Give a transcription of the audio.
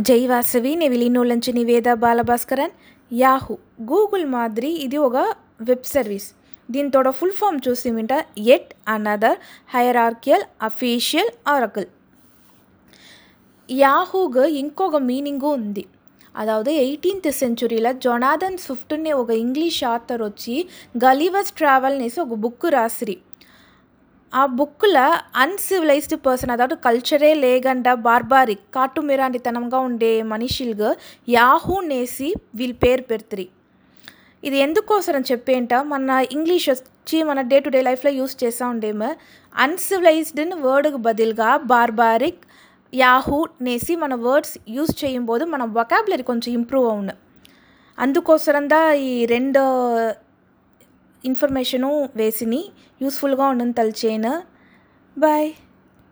జై Vasavi నెవిలినోళ్ళంచి Niveda Balabhaskaran Yahoo Google మాదిరి ఇది ఒక వెబ్ సర్వీస్ దీంతోడ ఫుల్ ఫామ్ చూసి మింట yet another hierarchical official oracle యాహూకు ఇంకొక మీనింగు ఉంది அதாவது ఎయిటీన్త్ సెంచురీలో జొనాథన్ స్విఫ్ట్ అనే ఒక ఇంగ్లీష్ ఆథర్ వచ్చి గలీవర్స్ ట్రావెల్ అనేసి ఒక బుక్ రాసిరి ఆ బుక్ల అన్సివిలైజ్డ్ పర్సన్ అதாவது కల్చరే లేకుండా బార్బారిక్ కాటు మిరాంటితనంగా ఉండే మనుషులుగా యాహూ నేసి వీళ్ళ పేరు పెడుతుంది ఇది ఎందుకోసం చెప్పేంట? మన ఇంగ్లీష్ వచ్చి మన డే టు డే లైఫ్లో యూస్ చేస్తూ ఉండేమో. అన్సివిలైజ్డ్ వర్డ్కి బదులుగా బార్బారిక్ యాహూ నేసి మన వర్డ్స్ యూస్ చేయబోదు మన వొకాబులరీ కొంచెం ఇంప్రూవ్ అవును. అందుకోసరం ఈ రెండు ఇన్ఫర్మేషను వేసిని యూస్ఫుల్గా ఉండని తలిచేను బాయ్